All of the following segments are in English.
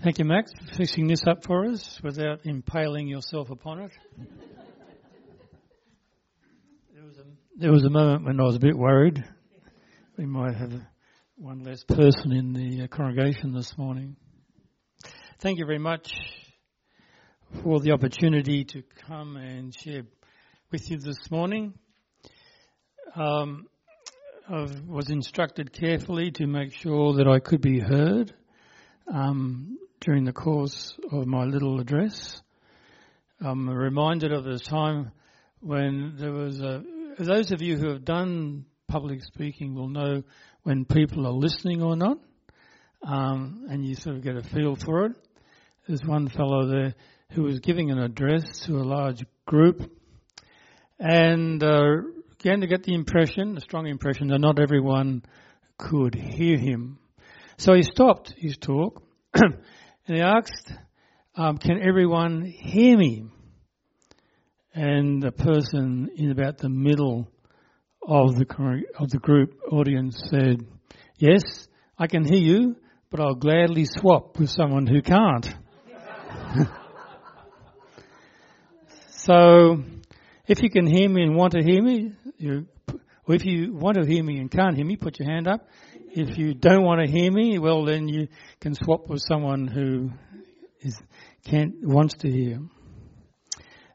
Thank you, Max, for fixing this up for us without impaling yourself upon it. There was, a, there was a moment when I was a bit worried. We might have one less person in the uh, congregation this morning. Thank you very much for the opportunity to come and share with you this morning. Um, I was instructed carefully to make sure that I could be heard um, during the course of my little address. I'm reminded of the time when there was a. Those of you who have done public speaking will know when people are listening or not, um, and you sort of get a feel for it. There's one fellow there who was giving an address to a large group, and uh, began to get the impression, a strong impression, that not everyone could hear him. So he stopped his talk and he asked, um, Can everyone hear me? And the person in about the middle of the, of the group audience said, Yes, I can hear you, but I'll gladly swap with someone who can't. so, if you can hear me and want to hear me, you, or if you want to hear me and can't hear me, put your hand up. If you don't want to hear me, well then you can swap with someone who is, can't, wants to hear.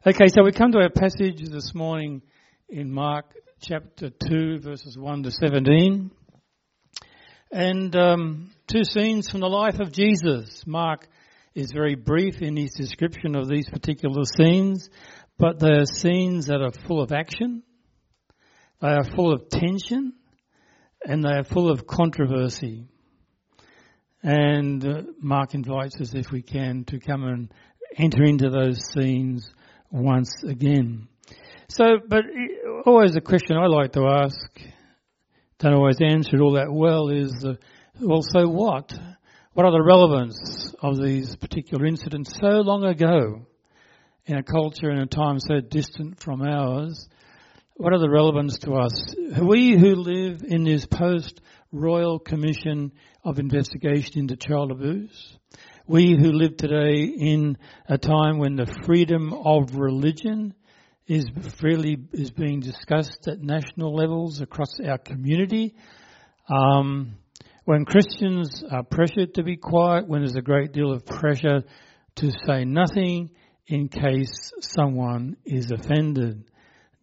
Okay, so we come to our passage this morning in Mark chapter 2 verses 1 to 17. And um, two scenes from the life of Jesus. Mark is very brief in his description of these particular scenes, but they are scenes that are full of action, they are full of tension, and they are full of controversy. And uh, Mark invites us, if we can, to come and enter into those scenes once again. So, but always a question I like to ask, don't always answer it all that well, is, uh, well, so what? What are the relevance of these particular incidents so long ago? in a culture and a time so distant from ours, what are the relevance to us? We who live in this post royal commission of investigation into child abuse, we who live today in a time when the freedom of religion is freely is being discussed at national levels across our community. Um, when Christians are pressured to be quiet, when there's a great deal of pressure to say nothing, in case someone is offended.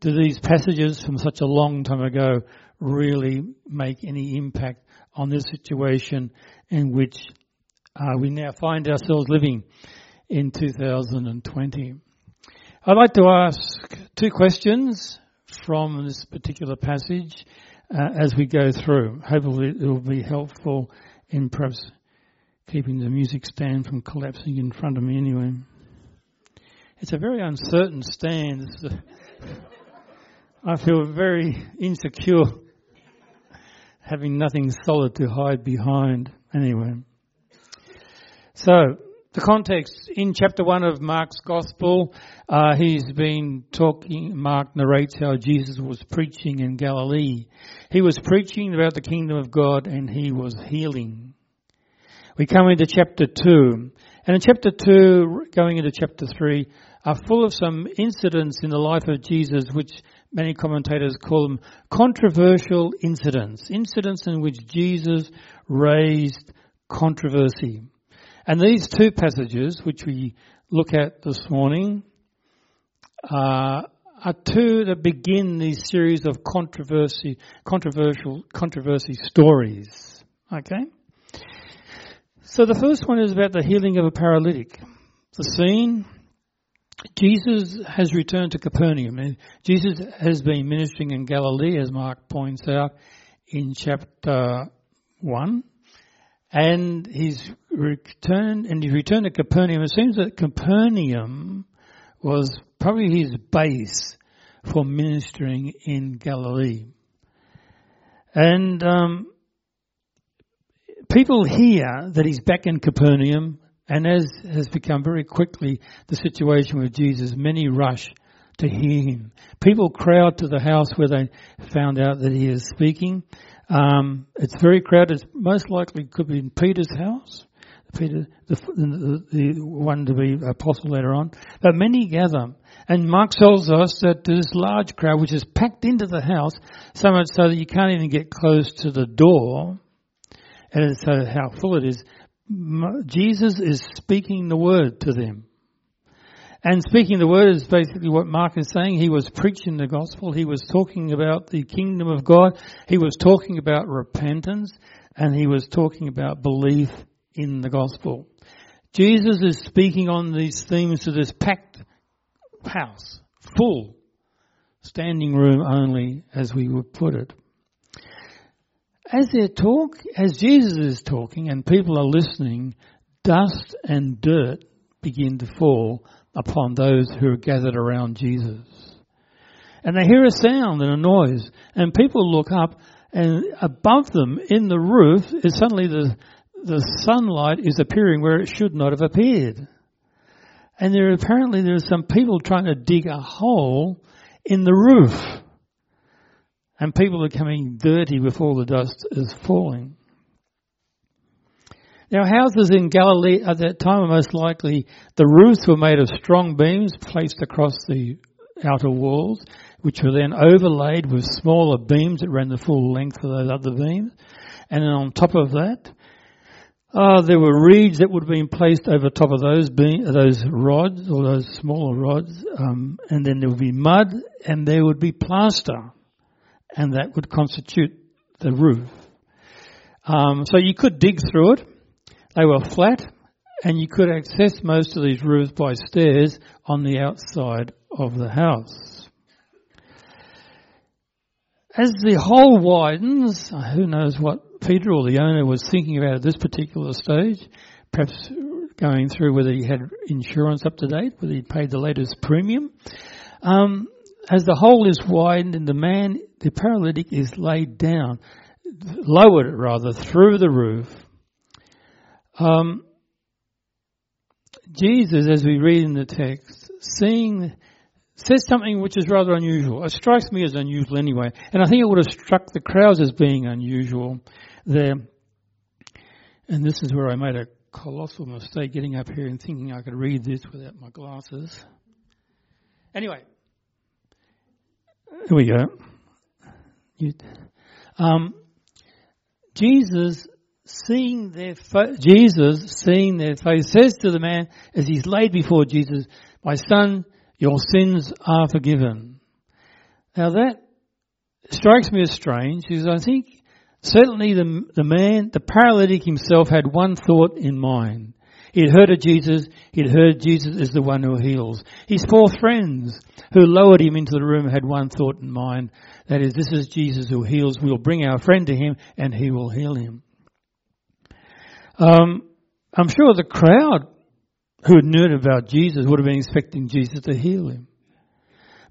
Do these passages from such a long time ago really make any impact on this situation in which uh, we now find ourselves living in 2020? I'd like to ask two questions from this particular passage uh, as we go through. Hopefully it will be helpful in perhaps keeping the music stand from collapsing in front of me anyway. It's a very uncertain stand. I feel very insecure having nothing solid to hide behind. Anyway. So, the context in chapter 1 of Mark's Gospel, uh, he's been talking, Mark narrates how Jesus was preaching in Galilee. He was preaching about the kingdom of God and he was healing. We come into chapter 2. And in chapter 2, going into chapter 3, are full of some incidents in the life of Jesus which many commentators call them controversial incidents. Incidents in which Jesus raised controversy. And these two passages, which we look at this morning, uh, are two that begin these series of controversy, controversial, controversy stories. Okay? So the first one is about the healing of a paralytic. The scene Jesus has returned to Capernaum. Jesus has been ministering in Galilee, as Mark points out in chapter 1. And he's returned, and he returned to Capernaum. It seems that Capernaum was probably his base for ministering in Galilee. And um, people hear that he's back in Capernaum and as has become very quickly the situation with Jesus, many rush to hear him. People crowd to the house where they found out that he is speaking. Um, it's very crowded. Most likely could be in Peter's house. Peter, the, the, the, one to be apostle later on. But many gather. And Mark tells us that this large crowd, which is packed into the house, so much so that you can't even get close to the door, and so how full it is, Jesus is speaking the word to them. And speaking the word is basically what Mark is saying. He was preaching the gospel. He was talking about the kingdom of God. He was talking about repentance and he was talking about belief in the gospel. Jesus is speaking on these themes to this packed house, full, standing room only, as we would put it. As they talk, as Jesus is talking and people are listening, dust and dirt begin to fall upon those who are gathered around Jesus. And they hear a sound and a noise, and people look up, and above them in the roof is suddenly the, the sunlight is appearing where it should not have appeared. And there apparently there are some people trying to dig a hole in the roof. And people are coming dirty before the dust is falling. Now, houses in Galilee at that time were most likely the roofs were made of strong beams placed across the outer walls, which were then overlaid with smaller beams that ran the full length of those other beams. And then on top of that, uh, there were reeds that would have been placed over top of those those rods or those smaller rods, um, and then there would be mud, and there would be plaster, and that would constitute the roof. Um, so you could dig through it, they were flat, and you could access most of these roofs by stairs on the outside of the house. As the hole widens, who knows what Peter or the owner was thinking about at this particular stage, perhaps going through whether he had insurance up to date, whether he paid the latest premium. Um, as the hole is widened and the man, the paralytic is laid down, lowered rather, through the roof, um, Jesus, as we read in the text, seeing says something which is rather unusual. It strikes me as unusual anyway, and I think it would have struck the crowds as being unusual there. And this is where I made a colossal mistake getting up here and thinking I could read this without my glasses. Anyway, here we go. You, um, Jesus seeing their fa- Jesus, seeing their face, says to the man as he's laid before Jesus, "My son, your sins are forgiven." Now that strikes me as strange because I think certainly the the man, the paralytic himself, had one thought in mind. He'd heard of Jesus. He'd heard Jesus is the one who heals. His four friends who lowered him into the room had one thought in mind. That is, this is Jesus who heals. We'll bring our friend to him and he will heal him. Um, I'm sure the crowd who had known about Jesus would have been expecting Jesus to heal him.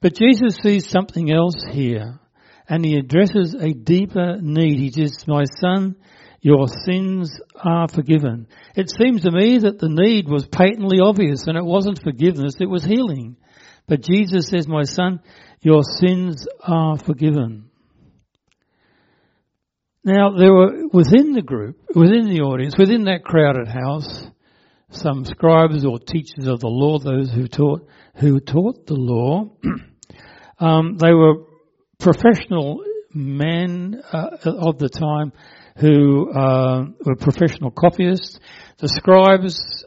But Jesus sees something else here, and he addresses a deeper need. He says, My son, your sins are forgiven. It seems to me that the need was patently obvious, and it wasn't forgiveness, it was healing. But Jesus says, My son, your sins are forgiven. Now, there were within the group, within the audience, within that crowded house, some scribes or teachers of the law, those who taught, who taught the law. um, they were professional men uh, of the time who uh, were professional copyists. The scribes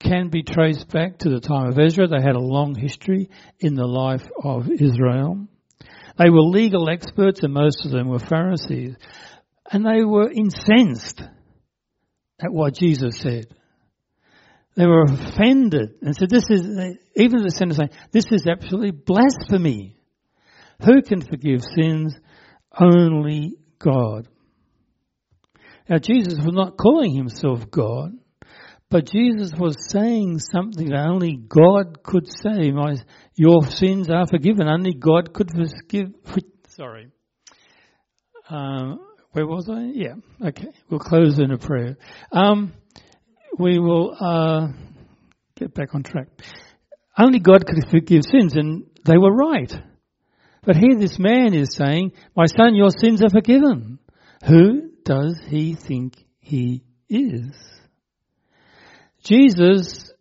can be traced back to the time of Ezra. They had a long history in the life of Israel. They were legal experts and most of them were Pharisees. And they were incensed at what Jesus said. They were offended and said, this is, even the sinners saying, this is absolutely blasphemy. Who can forgive sins? Only God. Now Jesus was not calling himself God, but Jesus was saying something that only God could say. My, your sins are forgiven. Only God could forgive. Sorry. Um, where was I? Yeah. Okay. We'll close in a prayer. Um, we will uh, get back on track. Only God could forgive sins, and they were right. But here this man is saying, My son, your sins are forgiven. Who does he think he is? Jesus,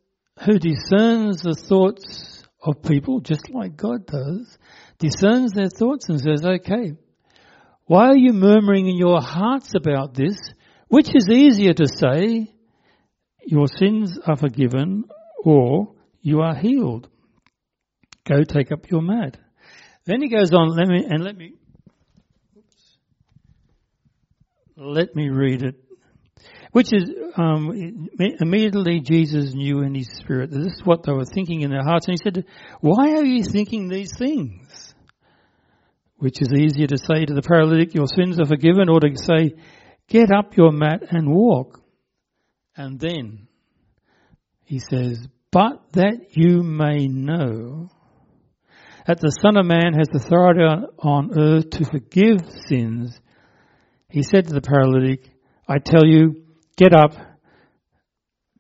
who discerns the thoughts of people, just like God does, discerns their thoughts and says, okay, why are you murmuring in your hearts about this? Which is easier to say, your sins are forgiven or you are healed? Go take up your mat. Then he goes on, let me, and let me, let me read it. Which is, um, immediately Jesus knew in his spirit that this is what they were thinking in their hearts. And he said, why are you thinking these things? Which is easier to say to the paralytic, your sins are forgiven, or to say, get up your mat and walk. And then he says, but that you may know that the Son of Man has authority on, on earth to forgive sins, he said to the paralytic, I tell you, get up,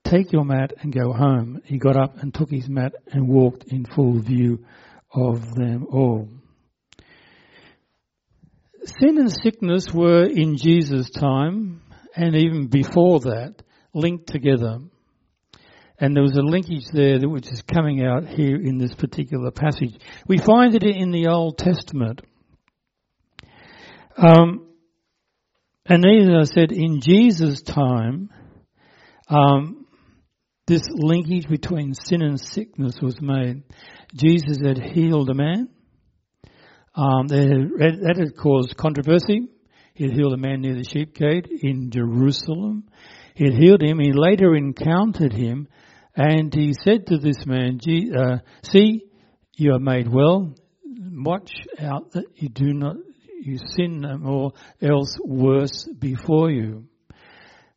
take your mat and go home. He got up and took his mat and walked in full view of them all. Sin and sickness were in Jesus' time and even before that linked together. And there was a linkage there that which is coming out here in this particular passage. We find it in the Old Testament. Um, and as I said, in Jesus' time, um, this linkage between sin and sickness was made. Jesus had healed a man. Um, that, had, that had caused controversy. He had healed a man near the sheep gate in Jerusalem. He had healed him. He later encountered him and he said to this man, uh, See, you are made well. Watch out that you do not, you sin no more, else worse before you.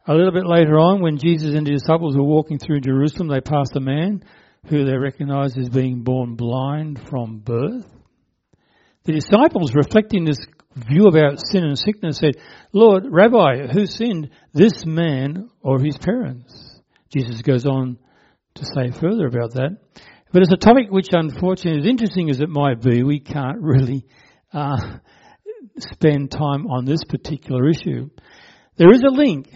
A little bit later on, when Jesus and his disciples were walking through Jerusalem, they passed a man who they recognized as being born blind from birth. The disciples, reflecting this view about sin and sickness, said, Lord, Rabbi, who sinned, this man or his parents? Jesus goes on to say further about that. But it's a topic which, unfortunately, as interesting as it might be, we can't really uh, spend time on this particular issue. There is a link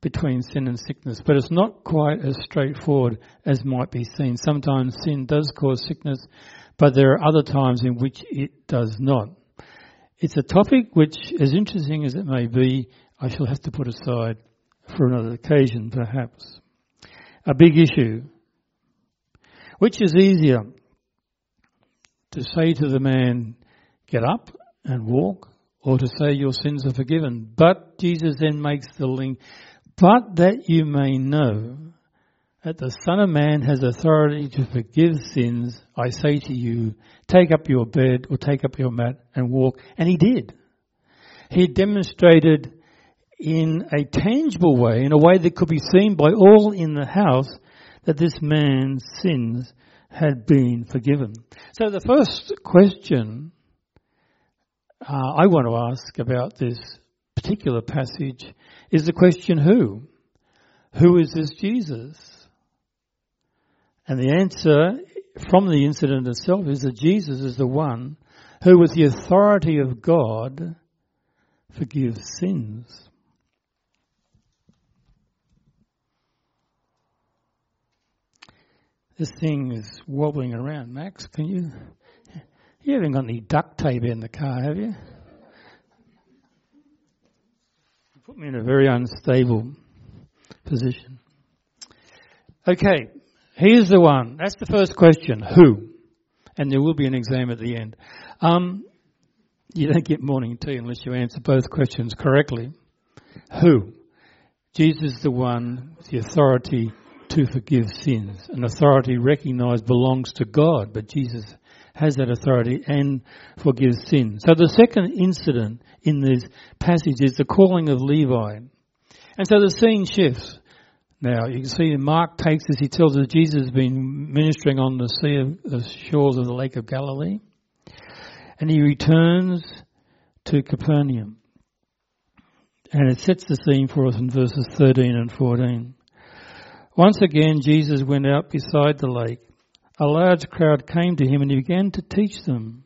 between sin and sickness, but it's not quite as straightforward as might be seen. Sometimes sin does cause sickness, but there are other times in which it does not. It's a topic which, as interesting as it may be, I shall have to put aside for another occasion, perhaps a big issue. Which is easier? To say to the man, get up and walk, or to say your sins are forgiven. But Jesus then makes the link, but that you may know that the Son of Man has authority to forgive sins, I say to you, take up your bed or take up your mat and walk. And he did. He demonstrated in a tangible way, in a way that could be seen by all in the house, that this man's sins had been forgiven. So the first question uh, I want to ask about this particular passage is the question who? Who is this Jesus? And the answer from the incident itself is that Jesus is the one who, with the authority of God, forgives sins. This thing is wobbling around. Max, can you? You haven't got any duct tape in the car, have you? You put me in a very unstable position. Okay, here's the one. That's the first question. Who? And there will be an exam at the end. Um, you don't get morning tea unless you answer both questions correctly. Who? Jesus is the one with the authority to forgive sins. An authority recognized belongs to God, but Jesus has that authority and forgives sin. So the second incident in this passage is the calling of Levi. And so the scene shifts. Now you can see Mark takes this, he tells us Jesus has been ministering on the sea of the shores of the Lake of Galilee. And he returns to Capernaum. And it sets the scene for us in verses 13 and 14. Once again, Jesus went out beside the lake. A large crowd came to him and he began to teach them.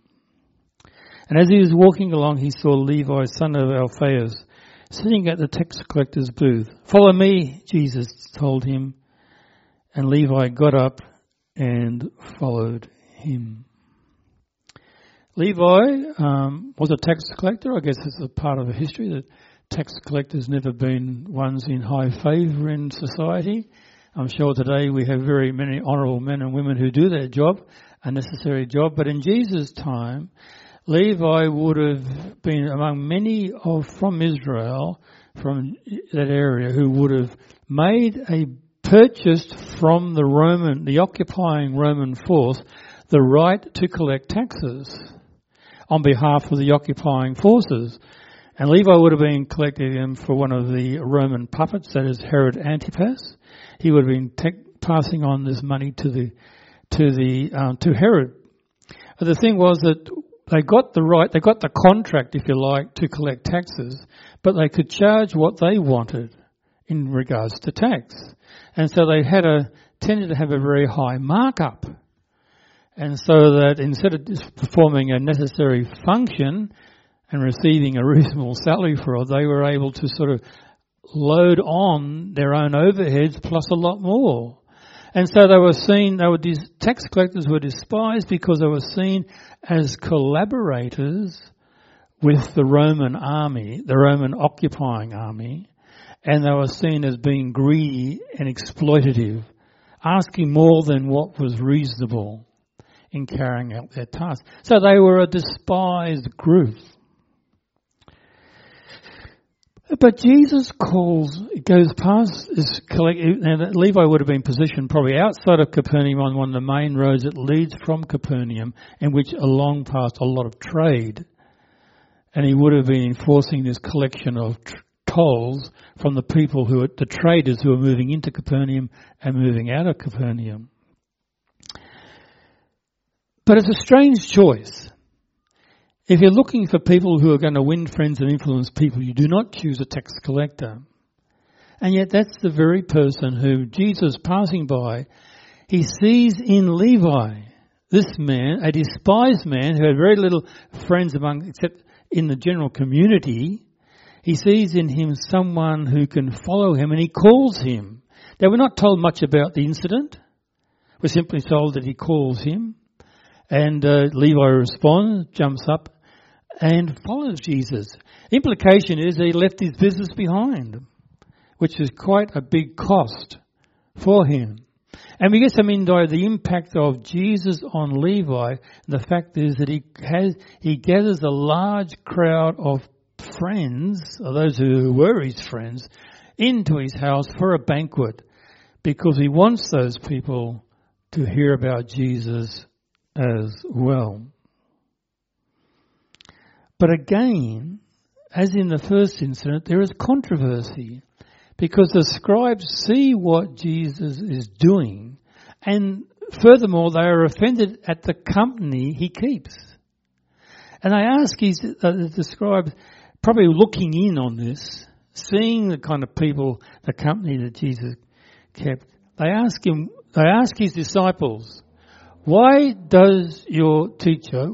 And as he was walking along, he saw Levi, son of Alphaeus, sitting at the tax collector's booth. Follow me, Jesus told him. And Levi got up and followed him. Levi um, was a tax collector. I guess it's a part of the history that tax collectors never been ones in high favour in society. I'm sure today we have very many honourable men and women who do their job, a necessary job. But in Jesus' time, Levi would have been among many of from Israel, from that area, who would have made a purchased from the Roman, the occupying Roman force, the right to collect taxes on behalf of the occupying forces. And Levi would have been collecting them for one of the Roman puppets, that is Herod Antipas. He would have been te- passing on this money to the to the um, to Herod. But the thing was that they got the right, they got the contract, if you like, to collect taxes, but they could charge what they wanted in regards to tax. And so they had a, tended to have a very high markup. And so that instead of performing a necessary function and receiving a reasonable salary for it, they were able to sort of load on their own overheads plus a lot more. And so they were seen, they were, these tax collectors were despised because they were seen as collaborators with the Roman army, the Roman occupying army, and they were seen as being greedy and exploitative, asking more than what was reasonable in carrying out their task. So they were a despised group. But Jesus calls, goes past this collective, and Levi would have been positioned probably outside of Capernaum on one of the main roads that leads from Capernaum, in which along past a lot of trade. And he would have been enforcing this collection of tolls from the people who are, the traders who are moving into Capernaum and moving out of Capernaum. But it's a strange choice. If you're looking for people who are going to win friends and influence people, you do not choose a tax collector. And yet that's the very person who Jesus passing by, he sees in Levi, this man, a despised man who had very little friends among, except in the general community, he sees in him someone who can follow him and he calls him. Now we're not told much about the incident. We're simply told that he calls him and uh, Levi responds, jumps up and follows Jesus. The implication is he left his business behind, which is quite a big cost for him. And we get some into the impact of Jesus on Levi. The fact is that he has, he gathers a large crowd of friends, or those who were his friends, into his house for a banquet because he wants those people to hear about Jesus as well. But again, as in the first incident, there is controversy because the scribes see what Jesus is doing and furthermore they are offended at the company he keeps. And they ask uh, the scribes, probably looking in on this, seeing the kind of people, the company that Jesus kept, they ask him, they ask his disciples, why does your teacher,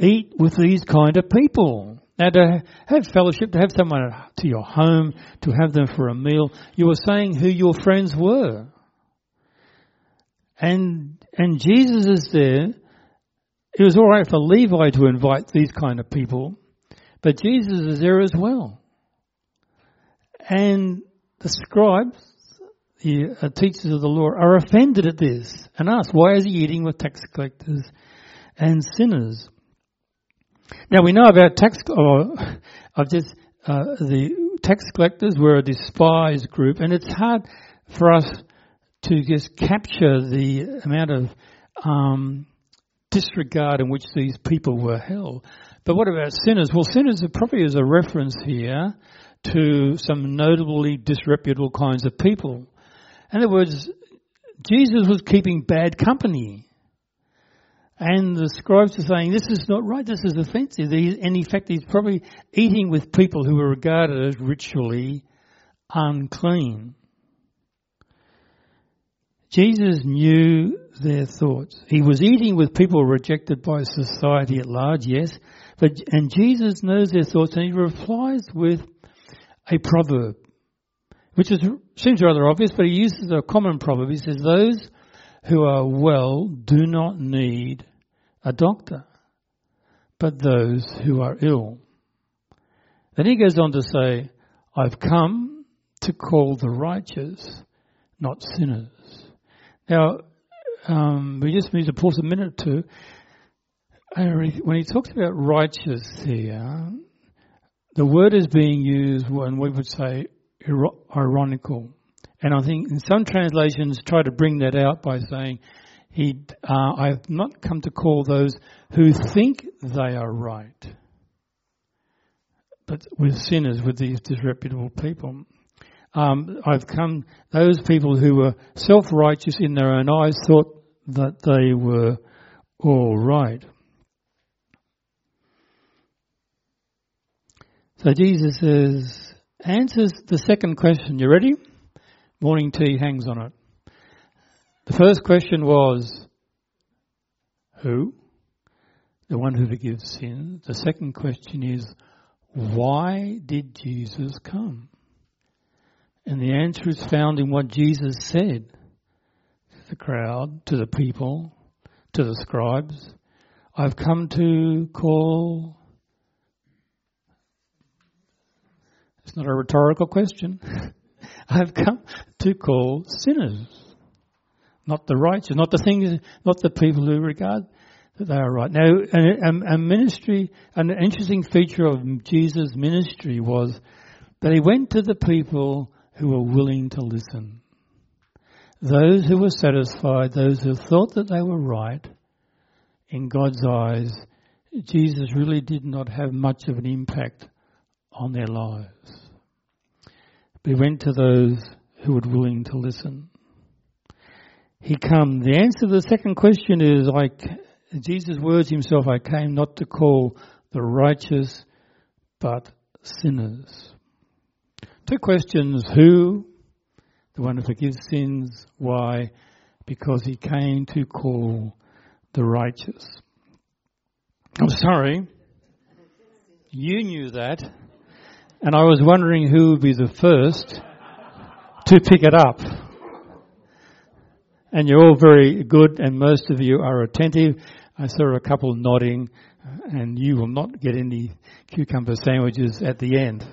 eat with these kind of people. Now, to have fellowship, to have someone to your home, to have them for a meal, you were saying who your friends were. And, and Jesus is there. It was alright for Levi to invite these kind of people, but Jesus is there as well. And the scribes, the uh, teachers of the law, are offended at this and ask, why is he eating with tax collectors and sinners? Now we know about tax, or of just uh, the tax collectors were a despised group, and it's hard for us to just capture the amount of um, disregard in which these people were held. But what about sinners? Well, sinners probably as a reference here to some notably disreputable kinds of people. In other words, Jesus was keeping bad company. And the scribes are saying, this is not right, this is offensive. And in fact, he's probably eating with people who were regarded as ritually unclean. Jesus knew their thoughts. He was eating with people rejected by society at large, yes, but, and Jesus knows their thoughts and he replies with a proverb, which is, seems rather obvious, but he uses a common proverb. He says, those who are well do not need a doctor, but those who are ill. Then he goes on to say, I've come to call the righteous, not sinners. Now, um, we just need to pause a minute two. When he talks about righteous here, the word is being used when we would say ironical. And I think in some translations try to bring that out by saying, he, uh, I have not come to call those who think they are right, but with sinners, with these disreputable people. Um, I've come, those people who were self-righteous in their own eyes thought that they were all right. So Jesus says, answers the second question. You ready? Morning tea hangs on it. The first question was, who? The one who forgives sin. The second question is, why did Jesus come? And the answer is found in what Jesus said to the crowd, to the people, to the scribes. I've come to call It's not a rhetorical question. I've come to call sinners, not the righteous, not the things, not the people who regard that they are right. Now, a, a ministry, an interesting feature of Jesus' ministry was that he went to the people who were willing to listen. Those who were satisfied, those who thought that they were right, in God's eyes, Jesus really did not have much of an impact on their lives. But he went to those who were willing to listen. He come. The answer to the second question is like Jesus' words himself, I came not to call the righteous, but sinners. Two questions. Who? The one who forgives sins. Why? Because he came to call the righteous. I'm sorry. You knew that. And I was wondering who would be the first to pick it up. And you're all very good and most of you are attentive. I saw a couple nodding uh, and you will not get any cucumber sandwiches at the end.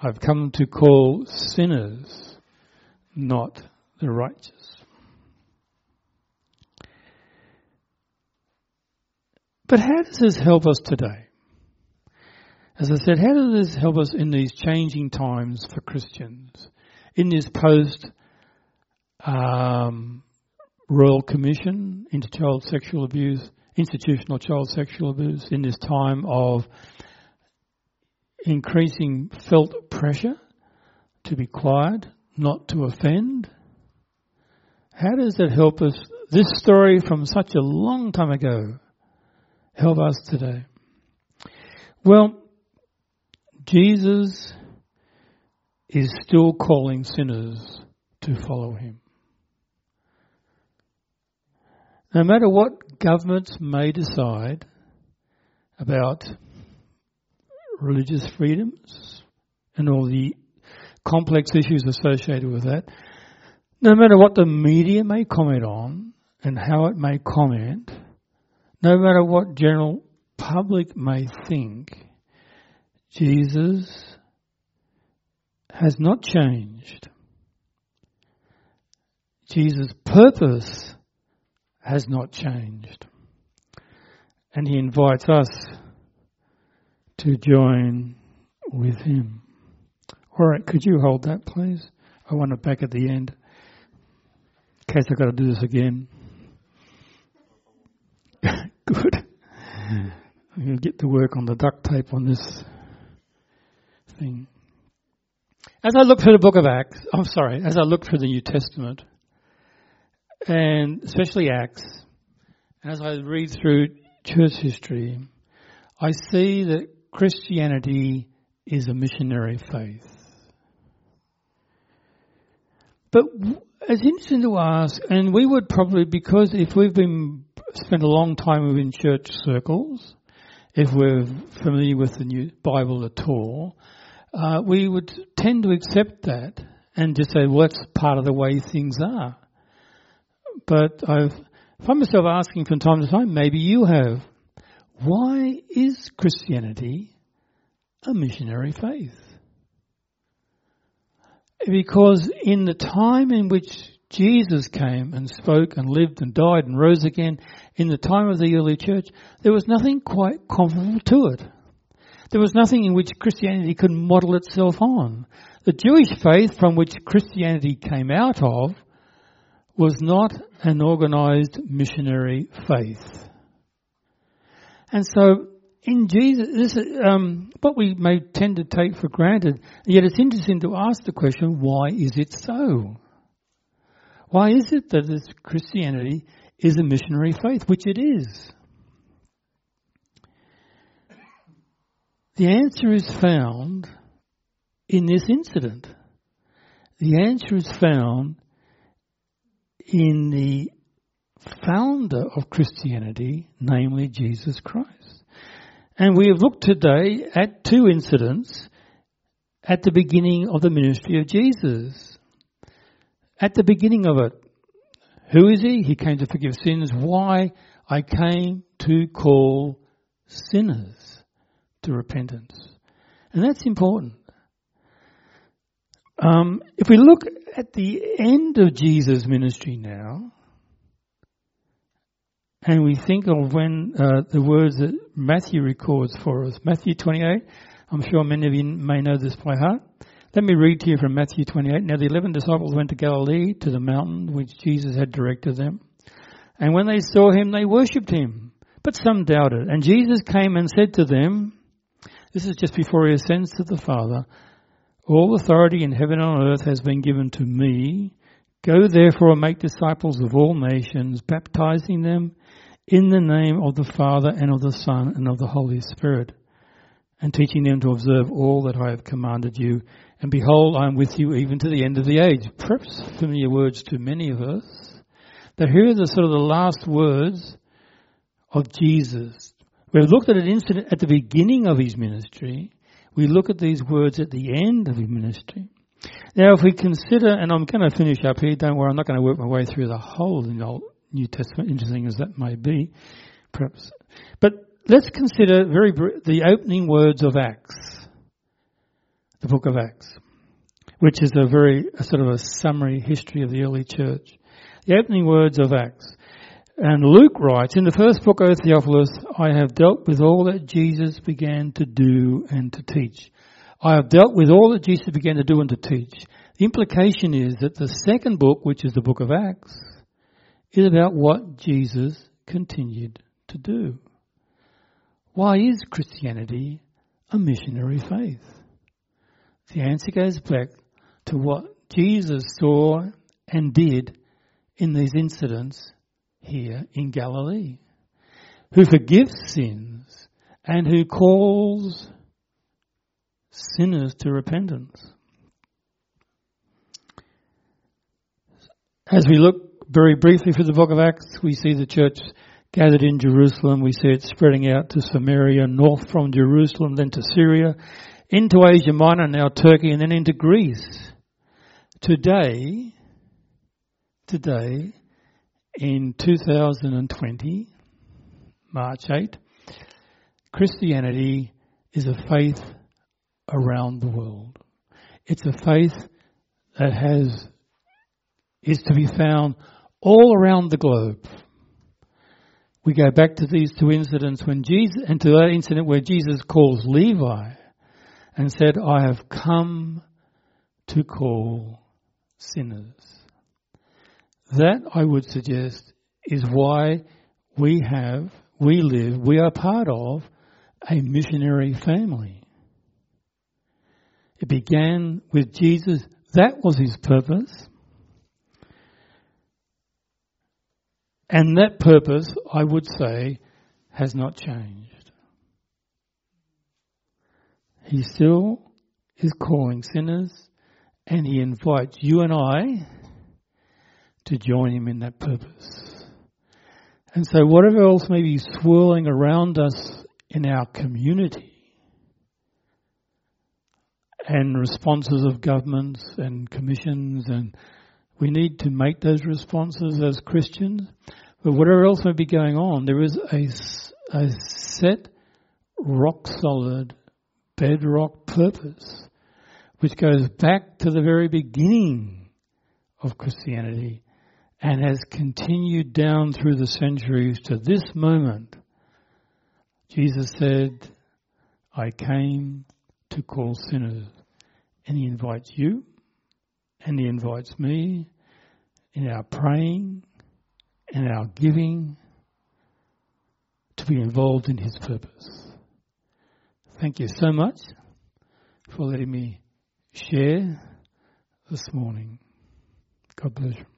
I've come to call sinners, not the righteous. But how does this help us today? As I said, how does this help us in these changing times for Christians? In this post um, Royal Commission into child sexual abuse, institutional child sexual abuse, in this time of increasing felt pressure to be quiet, not to offend. How does it help us, this story from such a long time ago, help us today? Well, Jesus is still calling sinners to follow him. No matter what governments may decide about religious freedoms and all the complex issues associated with that, no matter what the media may comment on and how it may comment, no matter what general public may think, Jesus has not changed. Jesus' purpose has not changed. And he invites us to join with him. All right, could you hold that, please? I want it back at the end in case I've got to do this again. Good. I'm going to get to work on the duct tape on this thing. As I look through the book of Acts, I'm sorry, as I look through the New Testament, and especially Acts, and as I read through church history, I see that Christianity is a missionary faith. But it's interesting to ask, and we would probably, because if we've been spent a long time within church circles, if we're familiar with the new Bible at all, uh, we would tend to accept that and just say, well, that's part of the way things are. But I've found myself asking from time to time, maybe you have, why is Christianity a missionary faith? Because in the time in which Jesus came and spoke and lived and died and rose again, in the time of the early church, there was nothing quite comparable to it. There was nothing in which Christianity could model itself on. The Jewish faith from which Christianity came out of was not an organized missionary faith. And so in Jesus, this is um, what we may tend to take for granted. Yet it's interesting to ask the question: Why is it so? Why is it that this Christianity is a missionary faith, which it is? The answer is found in this incident. The answer is found in the founder of Christianity, namely Jesus Christ. And we have looked today at two incidents at the beginning of the ministry of Jesus. At the beginning of it, who is he? He came to forgive sins. Why? I came to call sinners to repentance. And that's important. Um, if we look at the end of Jesus' ministry now, and we think of when uh, the words that Matthew records for us, Matthew 28, I'm sure many of you may know this by heart. Let me read to you from Matthew 28. Now the eleven disciples went to Galilee, to the mountain which Jesus had directed them. And when they saw him, they worshipped him. But some doubted. And Jesus came and said to them, this is just before he ascends to the Father, all authority in heaven and on earth has been given to me. Go therefore and make disciples of all nations, baptizing them in the name of the Father and of the Son and of the Holy Spirit, and teaching them to observe all that I have commanded you. And behold, I am with you even to the end of the age. Perhaps familiar words to many of us. But here are the sort of the last words of Jesus. We've looked at an incident at the beginning of his ministry, we look at these words at the end of his ministry. Now, if we consider, and I'm going to finish up here, don't worry, I'm not going to work my way through the whole New Testament, interesting as that may be, perhaps. But let's consider very the opening words of Acts, the book of Acts, which is a very a sort of a summary history of the early church. The opening words of Acts. And Luke writes, in the first book, O Theophilus, I have dealt with all that Jesus began to do and to teach. I have dealt with all that Jesus began to do and to teach. The implication is that the second book, which is the book of Acts, is about what Jesus continued to do. Why is Christianity a missionary faith? The answer goes back to what Jesus saw and did in these incidents here in Galilee, who forgives sins and who calls sinners to repentance. As we look very briefly through the book of Acts, we see the church gathered in Jerusalem. We see it spreading out to Samaria, north from Jerusalem, then to Syria, into Asia Minor, now Turkey, and then into Greece. Today, today, in 2020, March 8, Christianity is a faith around the world. It's a faith that has, is to be found all around the globe. We go back to these two incidents when Jesus, and to that incident where Jesus calls Levi and said, I have come to call sinners. That, I would suggest, is why we have, we live, we are part of a missionary family. It began with Jesus. That was his purpose. And that purpose, I would say, has not changed. He still is calling sinners and he invites you and I to join him in that purpose. And so whatever else may be swirling around us in our community, and responses of governments and commissions and we need to make those responses as Christians. But whatever else may be going on, there is a, a set, rock solid, bedrock purpose, which goes back to the very beginning of Christianity and has continued down through the centuries to this moment. Jesus said, I came to call sinners. And he invites you, and he invites me in our praying and our giving to be involved in his purpose. Thank you so much for letting me share this morning. God bless you.